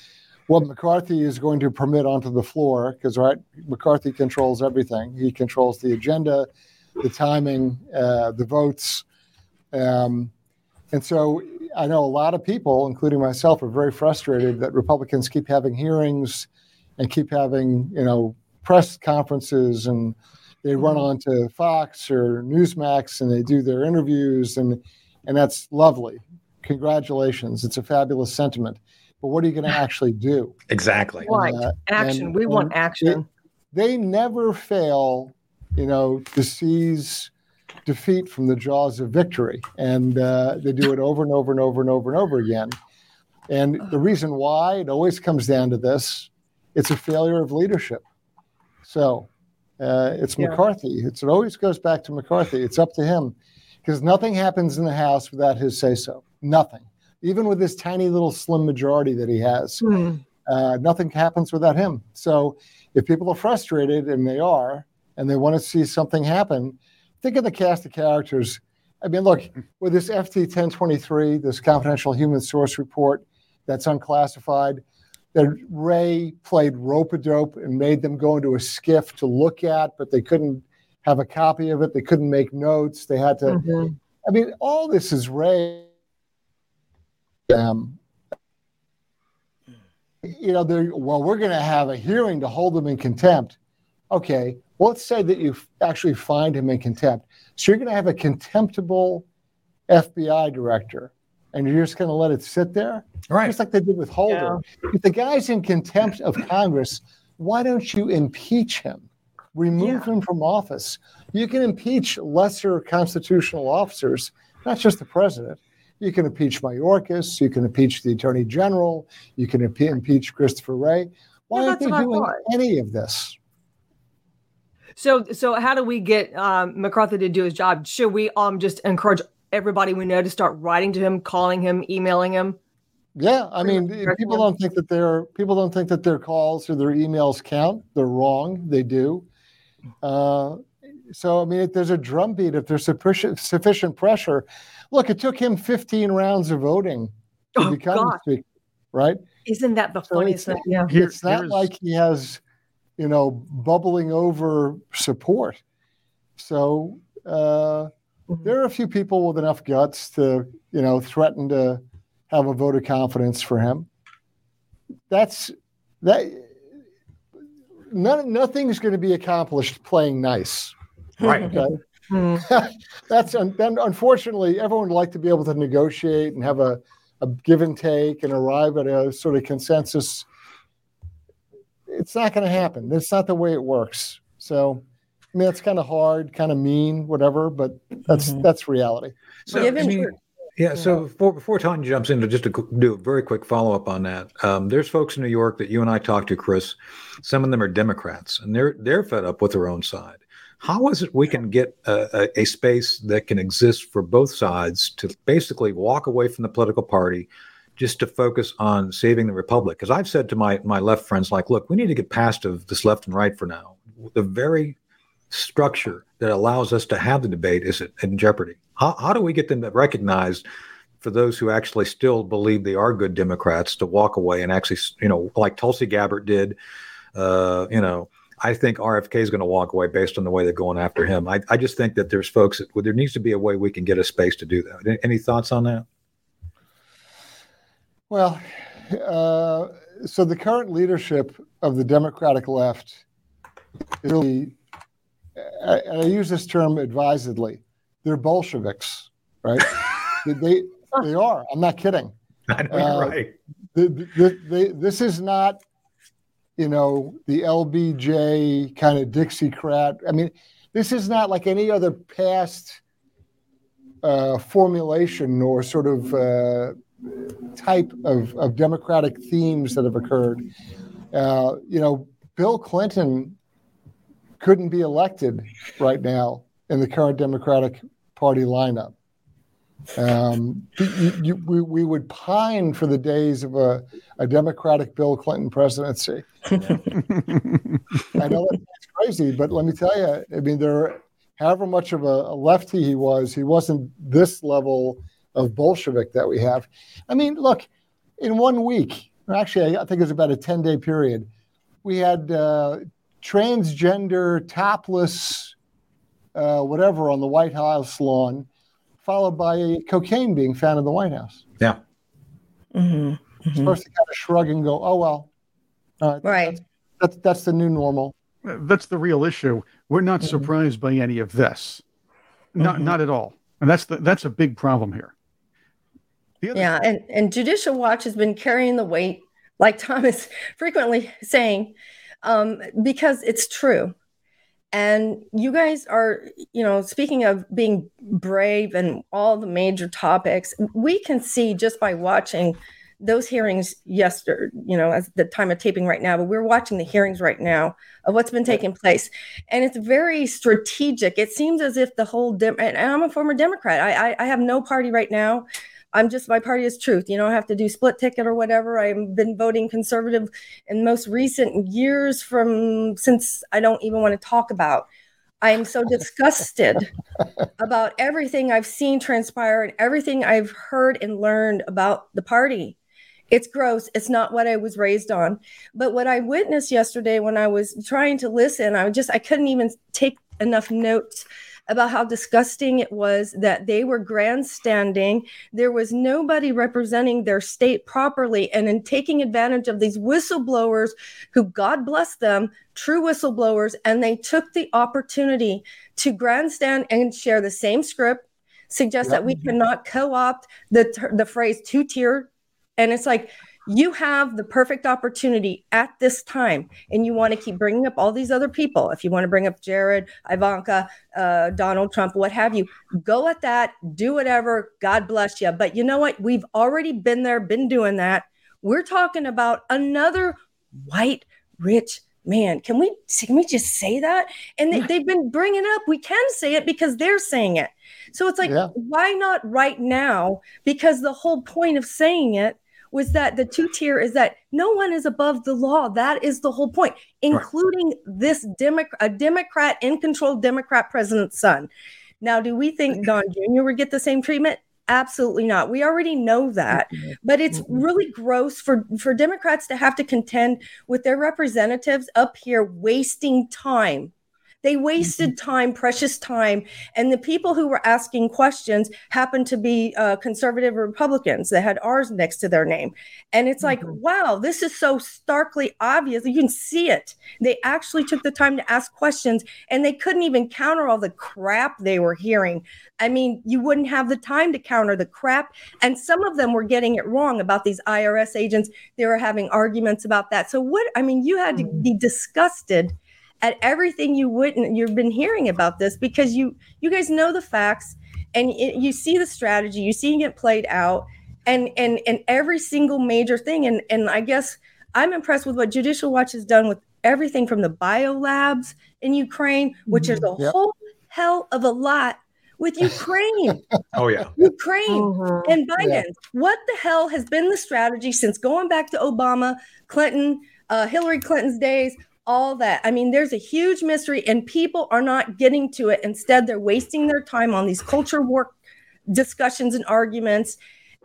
what McCarthy is going to permit onto the floor. Because right, McCarthy controls everything. He controls the agenda, the timing, uh, the votes, um, and so I know a lot of people, including myself, are very frustrated that Republicans keep having hearings and keep having you know press conferences and they run on to Fox or Newsmax and they do their interviews and and that's lovely. Congratulations. It's a fabulous sentiment. But what are you going to actually do? Exactly. Right. Uh, Action. and- we want and action. They never fail, you know, to seize defeat from the jaws of victory. And uh, they do it over and over and over and over and over again. And the reason why it always comes down to this it's a failure of leadership. So uh, it's Yeah. McCarthy. It's, it always goes back to McCarthy. It's up to him because nothing happens in the House without his say so. Nothing. Even with this tiny little slim majority that he has, Hmm. uh, nothing happens without him. So if people are frustrated, and they are, and they want to see something happen, think of the cast of characters. I mean, look, with this FT 1023, this confidential human source report that's unclassified, that Wray played rope a dope and made them go into a SCIF to look at, but they couldn't have a copy of it. They couldn't make notes. They had to. Mhm. I mean, all this is Wray. Um, you know, they're well, we're going to have a hearing to hold them in contempt. Okay, well, let's say that you f- actually find him in contempt. So you're going to have a contemptible FBI director, and you're just going to let it sit there, Right. just like they did with Holder. If the guy's in contempt of Congress, why don't you impeach him? Remove him from office. You can impeach lesser constitutional officers, not just the president. You can impeach Mayorkas. You can impeach the attorney general. You can impe- impeach Christopher Wray. Why Yeah, aren't they that's doing thought. any of this? So, so how do we get um, McCarthy to do his job? Should we um just encourage everybody we know to start writing to him, calling him, emailing him? Yeah, I mean, people don't think that their people don't think that their calls or their emails count. They're wrong. They do. Uh, so I mean, if there's a drumbeat, if there's sufficient sufficient pressure, look, it took him 15 rounds of voting to Oh, become God. speaker, right? Isn't that the So funniest it's- thing? Yeah. Here- it's not here's- like he has, you know, bubbling over support. So uh, Mhm. there are a few people with enough guts to, you know, threaten to have a vote of confidence for him. That's that. None, nothing's going to be accomplished playing nice. Right. Okay. Hmm. That's un, then unfortunately everyone would like to be able to negotiate and have a, a give and take and arrive at a sort of consensus. It's not going to happen. That's not the way it works. So, I mean, it's kind of hard, kind of mean, whatever, but that's Mm-hmm. that's reality. So, I mean, yeah. So before, before Tanya jumps in, just to do a very quick follow up on that, um, there's folks in New York that you and I talked to, Chris. Some of them are Democrats, and they're they're fed up with their own side. How is it we can get a, a, a space that can exist for both sides to basically walk away from the political party, just to focus on saving the republic? Because I've said to my my left friends, like, look, we need to get past of this left and right for now. The very structure that allows us to have the debate is in jeopardy. How, how do we get them to recognize, for those who actually still believe they are good Democrats, to walk away and actually, you know, like Tulsi Gabbard did, uh, you know, I think RFK is going to walk away based on the way they're going after him. I, I just think that there's folks that well, there needs to be a way we can get a space to do that. Any, any thoughts on that? Well, uh, so the current leadership of the Democratic left is really, I- and I use this term advisedly, they're Bolsheviks, right? they, they they are. I'm not kidding. I know Uh, right. the, the, the, this is not, you know, the LBJ kind of Dixiecrat. I mean, this is not like any other past uh, formulation or sort of uh, type of, of democratic themes that have occurred. Uh, you know, Bill Clinton couldn't be elected right now in the current Democratic Party lineup. Um, you, you, we, we would pine for the days of a, a Democratic Bill Clinton presidency. I know that's crazy, but let me tell you, I mean, there, however much of a, a lefty he was, he wasn't this level of Bolshevik that we have. I mean, look, in one week, actually, I think it was about a 10 day period, we had uh, transgender, topless, uh, whatever on the White House lawn followed by cocaine being found in the White House. Yeah. Mm-hmm. Mm-hmm. Supposed to kind of shrug and go, "Oh well." right. That's, that's, that's the new normal. That's the real issue. We're not mm-hmm. surprised by any of this. Not not at all. And that's the that's a big problem here. Yeah, and, and Judicial Watch has been carrying the weight, like Thomas frequently saying, um, because it's true. And you guys are, you know, speaking of being brave and all the major topics, we can see just by watching those hearings yesterday, you know, as the time of taping right now, but we're watching the hearings right now of what's been taking place. And it's very strategic. It seems as if the whole, and I'm a former Democrat. I, I, I have no party right now. I'm just my party is truth. You know, I have to do split ticket or whatever. I've been voting conservative in most recent years from since I don't even want to talk about. I am so disgusted about everything I've seen transpire and everything I've heard and learned about the party. It's gross. It's not what I was raised on. But what I witnessed yesterday when I was trying to listen, I just I couldn't even take enough notes about how disgusting it was that they were grandstanding. There was nobody representing their state properly. And in taking advantage of these whistleblowers, who God bless them, true whistleblowers, and they took the opportunity to grandstand and share the same script, suggest yep. that we cannot co opt the, the phrase two tier. And it's like, you have the perfect opportunity at this time and you want to keep bringing up all these other people. If you want to bring up jared ivanka uh, donald trump what have you go at that do whatever god bless you but you know what? We've already been there been doing that. We're talking about another white rich man. Can we can we just say that? And they, have been bringing up we can say it because they're saying it. So it's like yeah. why not right now? Because the whole point of saying it was that the two tier is that no one is above the law. That is the whole point, including right. this Democrat, a Democrat in control Democrat president's son. Now, do we think mm-hmm. Don Jr. would get the same treatment? Absolutely not. We already know that. Mm-hmm. But it's mm-hmm. really gross for, for Democrats to have to contend with their representatives up here wasting time they wasted mm-hmm. time, precious time. And the people who were asking questions happened to be uh, conservative Republicans that had ours next to their name. And it's like, mm-hmm. wow, this is so starkly obvious. You can see it. They actually took the time to ask questions and they couldn't even counter all the crap they were hearing. I mean, you wouldn't have the time to counter the crap. And some of them were getting it wrong about these IRS agents. They were having arguments about that. So, what I mean, you had to mm-hmm. be disgusted at everything you wouldn't you've been hearing about this because you you guys know the facts and it, you see the strategy you see it played out and and and every single major thing and and i guess i'm impressed with what judicial watch has done with everything from the bio labs in ukraine which is mm-hmm. a yep. whole hell of a lot with Ukraine. oh yeah. Ukraine mm-hmm. and Biden. Yeah. What the hell has been the strategy since going back to Obama, Clinton, uh, Hillary Clinton's days? All that. I mean, there's a huge mystery, and people are not getting to it. Instead, they're wasting their time on these culture war discussions and arguments.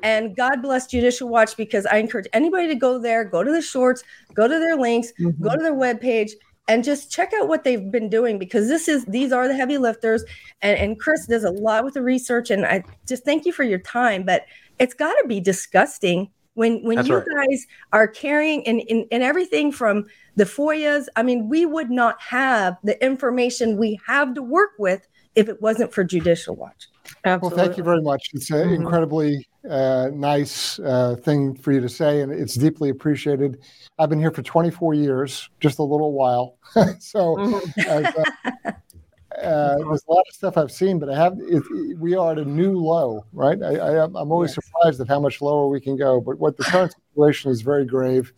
And God bless Judicial Watch because I encourage anybody to go there, go to the shorts, go to their links, mm-hmm. go to their webpage, and just check out what they've been doing because this is these are the heavy lifters. And, and Chris does a lot with the research, and I just thank you for your time. But it's got to be disgusting when when That's you right. guys are carrying and in, in everything from the FOIAs, I mean, we would not have the information we have to work with if it wasn't for Judicial Watch. Absolutely. Well, thank you very much. It's an mm-hmm. incredibly uh, nice uh, thing for you to say, and it's deeply appreciated. I've been here for 24 years, just a little while. so as, uh, uh, there's a lot of stuff I've seen, but I have. It, we are at a new low, right? I, I, am always yes. surprised at how much lower we can go. But what the current situation is very grave.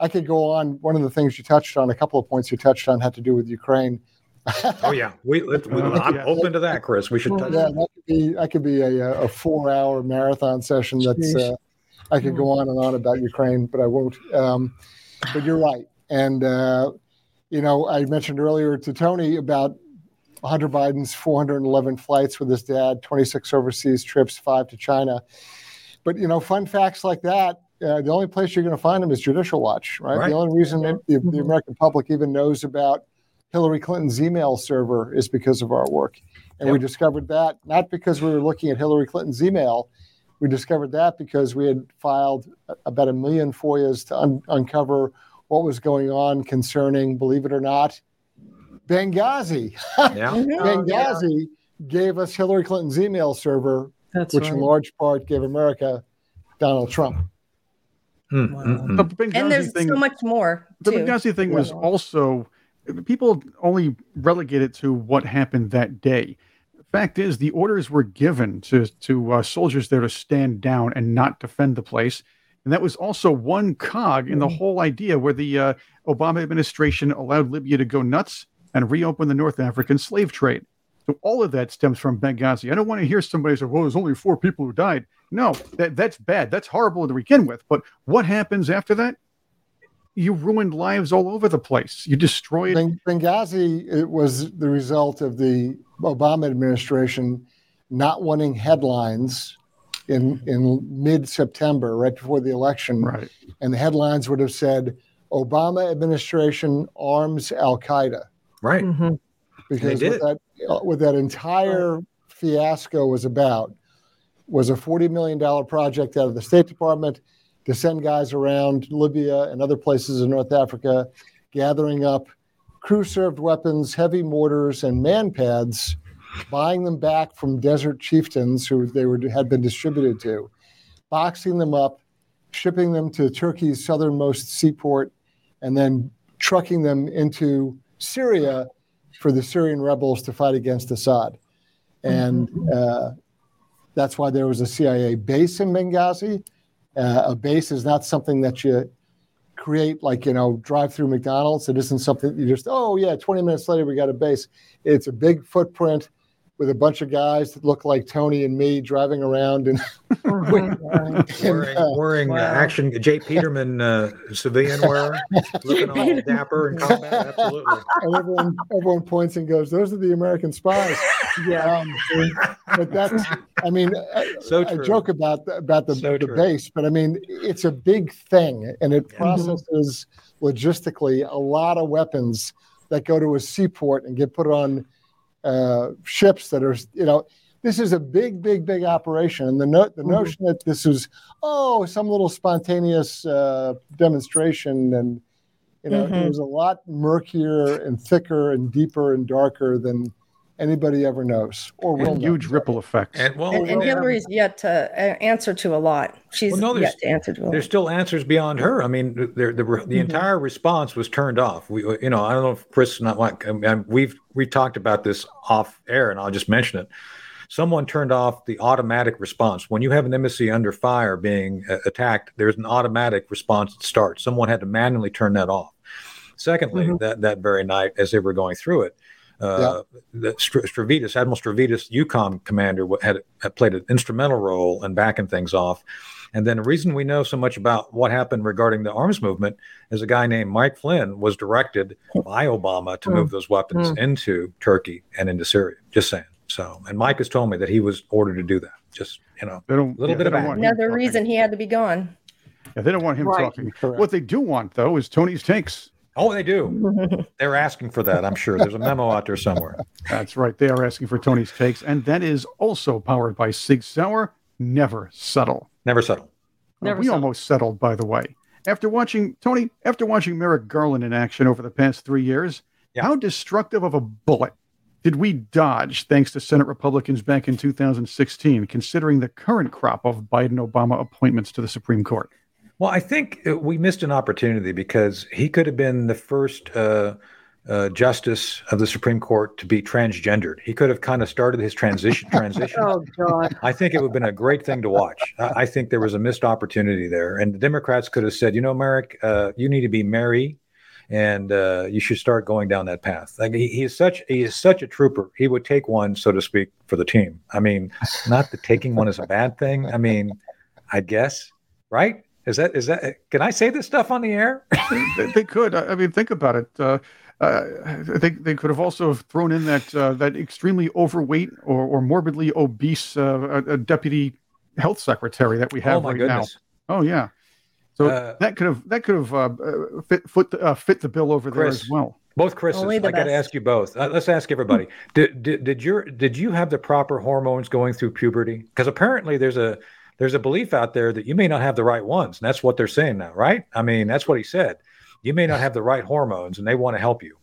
I could go on. One of the things you touched on, a couple of points you touched on, had to do with Ukraine. oh yeah, we, we I'm yeah. open to that, Chris. We should. Touch yeah, that could be that could be a, a four hour marathon session. That's uh, I could go on and on about Ukraine, but I won't. Um, but you're right, and uh, you know I mentioned earlier to Tony about Hunter Biden's 411 flights with his dad, 26 overseas trips, five to China. But you know, fun facts like that. Uh, the only place you're going to find them is Judicial Watch, right? right. The only reason that the, the. American public even knows about Hillary Clinton's email server is because of our work. And yep. we discovered that not because we were looking at Hillary Clinton's email. We discovered that because we had filed about a million FOIAs to un- uncover what was going on concerning, believe it or not, Benghazi. Yeah. Benghazi oh, yeah. gave us Hillary Clinton's email server, That's which right. in large part gave America Donald Trump. Mm, wow. mm, mm. and there's thing, so much more. The too. Benghazi thing was also people only relegate it to what happened that day. Fact is, the orders were given to to uh, soldiers there to stand down and not defend the place, and that was also one cog in the mm. whole idea where the uh, Obama administration allowed Libya to go nuts and reopen the North African slave trade. So all of that stems from Benghazi. I don't want to hear somebody say, "Well, there's only four people who died." No, that that's bad. That's horrible to begin with. But what happens after that? You ruined lives all over the place. You destroyed Benghazi. It was the result of the Obama administration not wanting headlines in in mid September, right before the election. Right. And the headlines would have said, "Obama administration arms Al Qaeda." Right. Mm-hmm. Because what that, what that entire fiasco was about was a $40 million project out of the State Department to send guys around Libya and other places in North Africa, gathering up crew served weapons, heavy mortars, and MANPADS, buying them back from desert chieftains who they were, had been distributed to, boxing them up, shipping them to Turkey's southernmost seaport, and then trucking them into Syria for the Syrian rebels to fight against Assad. And mm-hmm. uh, that's why there was a CIA base in Benghazi. Uh, a base is not something that you create like, you know, drive through McDonald's. It isn't something you just, oh, yeah, 20 minutes later, we got a base. It's a big footprint with a bunch of guys that look like Tony and me driving around and, wearing, uh, wearing uh, wow. action J. Peterman uh, civilian wear, looking all dapper in combat. Absolutely. And everyone, everyone points and goes, "Those are the American spies." Yeah, um, but that's. I mean, so I, I, joke about the, about the, so the base, but I mean, it's a big thing, and it processes mm-hmm. logistically a lot of weapons that go to a seaport and get put on uh, ships that are, you know, this is a big, big, big operation. And the, no- the mm-hmm. notion that this is, oh, some little spontaneous uh, demonstration and, you know, mm-hmm. it was a lot murkier and thicker and deeper and darker than anybody ever knows or will and huge ripple effects. And, well, and, and Hillary's yet to uh, answer to a lot. She's well, no, yet to answer to a lot. There's still answers beyond her. I mean, the, the, the mm-hmm. entire response was turned off. We, you know, I don't know if Chris not like, I mean, we've, we talked about this off air and I'll just mention it. Someone turned off the automatic response. When you have an embassy under fire being uh, attacked, there's an automatic response that starts. Someone had to manually turn that off. Secondly, mm-hmm. that, that very night, as they were going through it, uh, yeah. the Stavridis, Admiral Stavridis, EUCOM commander, had, had played an instrumental role in backing things off. And then the reason we know so much about what happened regarding the arms movement is a guy named Mike Flynn was directed by Obama to move those weapons mm. into Turkey and into Syria. Just saying. So, and Mike has told me that he was ordered to do that. Just you know, a little yeah, bit of another reason he had to be gone. Yeah, they don't want him right. talking. Correct. What they do want, though, is Tony's takes. Oh, they do. They're asking for that. I'm sure there's a memo out there somewhere. That's right. They are asking for Tony's takes, and that is also powered by Sig Sauer. Never settle. Never settle. Never we settle. almost settled, by the way. After watching Tony, after watching Merrick Garland in action over the past three years, yeah. how destructive of a bullet did we dodge thanks to Senate Republicans back in 2016, considering the current crop of Biden Obama appointments to the Supreme Court? Well, I think uh, we missed an opportunity because he could have been the first uh, uh, justice of the Supreme Court to be transgendered. He could have kind of started his transition. Transition. oh God! I think it would have been a great thing to watch. I, I think there was a missed opportunity there, and the Democrats could have said, "You know, Merrick, uh, you need to be Mary, and uh, you should start going down that path." Like he, he is such he is such a trooper. He would take one, so to speak, for the team. I mean, not that taking one is a bad thing. I mean, I guess, right? Is that is that? Can I say this stuff on the air? they, they, could. I mean, think about it. Uh, uh, they they could have also thrown in that uh, that extremely overweight or, or morbidly obese uh, deputy health secretary that we have oh, right goodness. now. Oh yeah. So Uh, that could have that could have uh, fit fit the, uh, fit the bill over there as well. Both Chris's. Only I got to ask you both. Uh, let's ask everybody. Did, did did your did you have the proper hormones going through puberty? Because apparently there's a there's a belief out there that you may not have the right ones, and that's what they're saying now, right? I mean, that's what he said. You may not have the right hormones, and they want to help you.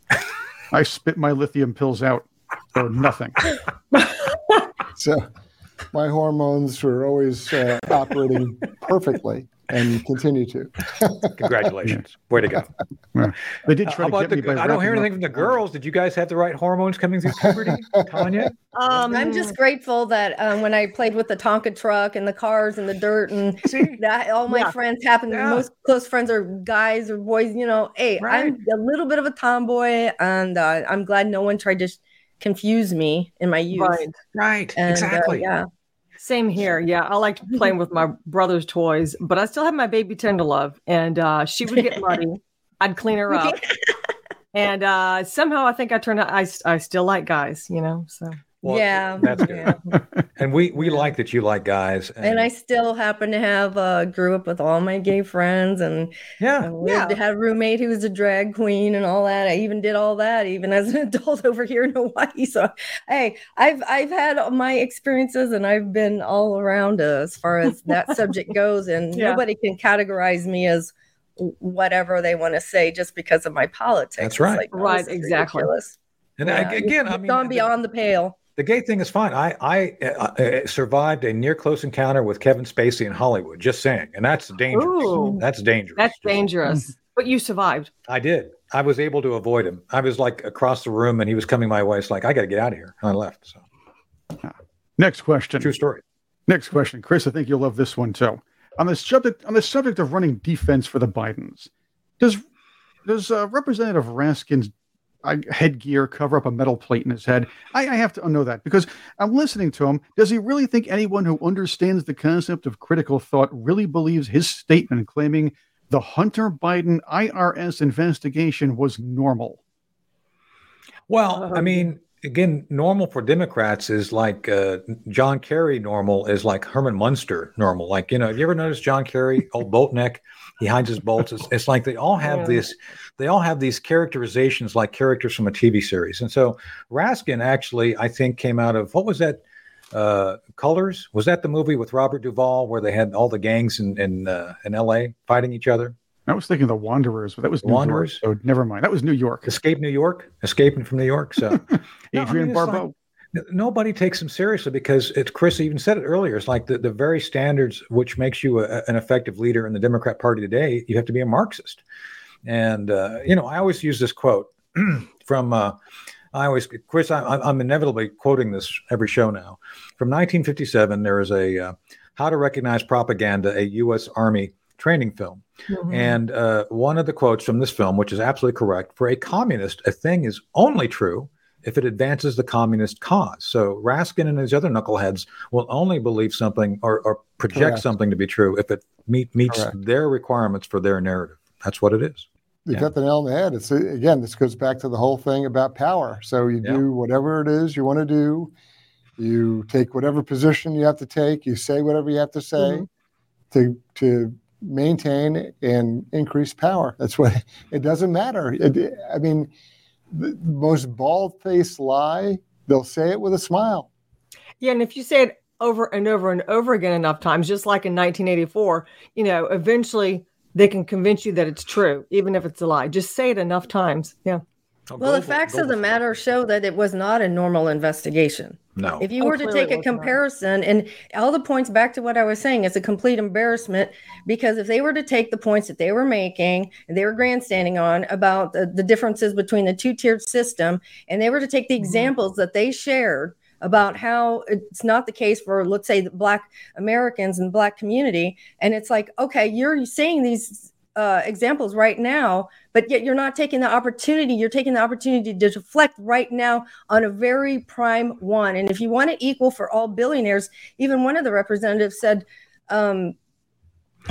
I spit my lithium pills out for nothing. So my hormones were always uh, operating perfectly and continue to. Congratulations, way to go! Yeah. They did try How to about get the? me by I don't hear wrapping anything from the girls. Did you guys have the right hormones coming through puberty, Tanya? Um, I'm just grateful that um, when I played with the Tonka truck and the cars and the dirt and See? that all my Yeah. friends happen. Yeah. Most close friends are guys or boys. You know, hey, Right. I'm a little bit of a tomboy, and uh, I'm glad no one tried to sh- confuse me in my youth. right. Right, And, uh, yeah, Same here. Yeah, I liked playing with my brother's toys, but I still had my baby tender love, and uh, she would get muddy. I'd clean her up, and uh, somehow I think I turned out. I, I still like guys, you know. So Well, yeah, that's good. yeah. And we we like that you like guys. And I still happen to have uh, grew up with all my gay friends and yeah. I lived, had a roommate who was a drag queen and all that. I even did all that even as an adult over here in Hawaii. So, hey, I've I've had my experiences and I've been all around uh, as far as that subject goes. And Yeah. nobody can categorize me as whatever they want to say just because of my politics. That's right. like, Right, exactly. ridiculous. And Yeah, I, again, I you've mean, gone beyond the pale. The gay thing is fine. I I uh, uh, survived a near close encounter with Kevin Spacey in Hollywood. Just saying, and that's dangerous. Ooh. That's dangerous. that's dangerous. But you survived. I did. I was able to avoid him. I was like across the room, and he was coming my way. It's like I got to get out of here, and I left. So Next question. true story. Next question, Chris. I think you'll love this one too. On the subject on the subject of running defense for the Bidens, does does uh, Representative Raskin's uh, headgear cover up a metal plate in his head? I, I have to know that because I'm listening to him. Does he really think anyone who understands the concept of critical thought really believes his statement claiming the Hunter Biden IRS investigation was normal? Well, I Um, mean, again, normal for Democrats is like uh, John Kerry. Normal is like Herman Munster. Normal, like you know, have you ever noticed John Kerry, old bolt neck? He hides his bolts. It's, it's like they all have Yeah. this. They all have these characterizations like characters from a TV series. And so Raskin actually, I think, came out of what was that? Uh, Colors was that the movie with Robert Duvall where they had all the gangs in in, uh, in L.A. fighting each other? I was thinking the Wanderers, but that was New Wanderers? York. So never mind. That was New York. Escape New York, escaping from New York. So No, I Adrienne mean, it's like- Barbeau. N- nobody takes them seriously because it's Chris even said it earlier. It's like the, the very standards which makes you a, an effective leader in the Democrat Party today. You have to be a Marxist, and uh, you know I always use this quote from. Uh, I always, Chris, I, I'm I'm inevitably quoting this every show now. From 1957, there is a uh, How to Recognize Propaganda, a U.S. Army training film. And uh, one of the quotes from this film, which is absolutely correct, for a communist, a thing is only true if it advances the communist cause. So Raskin and his other knuckleheads will only believe something or, or project Correct. something to be true if it meet, meets Correct. their requirements for their narrative. That's what it is. You Yeah. got the nail on the head. It's again, this goes back to the whole thing about power. So you Yeah. do whatever it is you want to do. You take whatever position you have to take. You say whatever you have to say Mm-hmm. to to maintain and increase power. That's what it doesn't matter. It, I mean, the most bald-faced lie, they'll say it with a smile. Yeah, and if you say it over and over and over again enough times, just like in 1984, you know, eventually they can convince you that it's true, even if it's a lie. Just say it enough times. Yeah. Well, the facts of the matter show that it was not a normal investigation. No. If you oh, were to take a comparison, not. and all the points back to what I was saying, it's a complete embarrassment because if they were to take the points that they were making and they were grandstanding on about the, the differences between the two tiered system, and they were to take the mm-hmm. examples that they shared about how it's not the case for, let's say, Black Americans and Black community, and it's like, okay, you're saying these uh, examples right now, but yet you're not taking the opportunity. You're taking the opportunity to deflect right now on a very prime one. And if you want it equal for all billionaires, even one of the representatives said um,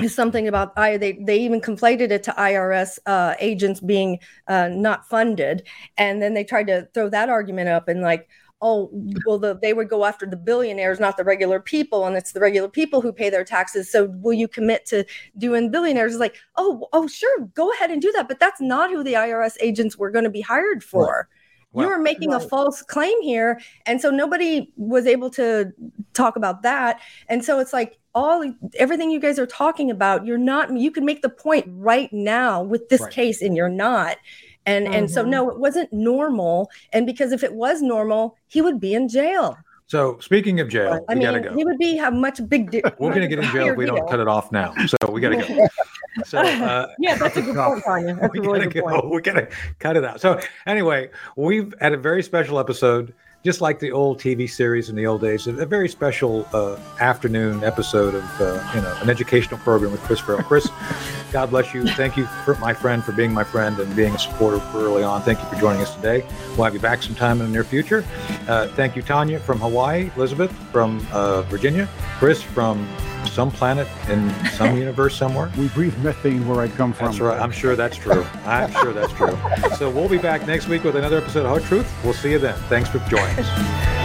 something about I. They they even conflated it to IRS uh, agents being uh, not funded, and then they tried to throw that argument up and like, oh, well, the, they would go after the billionaires, not the regular people, and it's the regular people who pay their taxes. So will you commit to doing billionaires? It's like, oh, oh, sure, go ahead and do that, but that's not who the IRS agents were going to be hired for. Right. You were making right. a false claim here, and so nobody was able to talk about that. And so it's like all everything you guys are talking about, you're not. You can make the point right now with this right. case, and you're not and mm-hmm. and so mm-hmm. no it wasn't normal and because if it was normal he would be in jail so speaking of jail, I mean, go. he would be have much big. Di- We're going to get in jail if we don't cut it off now. So we got to go. So uh, yeah, that's a good point, Tanya. That's we a really gotta good go. point. We got to cut it out. So anyway, we've had a very special episode just like the old TV series in the old days, a very special uh, afternoon episode of uh, you know an educational program with Chris Farrell. Chris, God bless you. Thank you, for my friend, for being my friend and being a supporter early on. Thank you for joining us today. We'll have you back sometime in the near future. Uh, thank you, Tanya from Hawaii, Elizabeth from uh, Virginia, Chris from some planet in some universe somewhere. We breathe methane where I come from. That's right. I'm sure that's true. I'm sure that's true. So we'll be back next week with another episode of Hard Truth. We'll see you then. Thanks for joining us.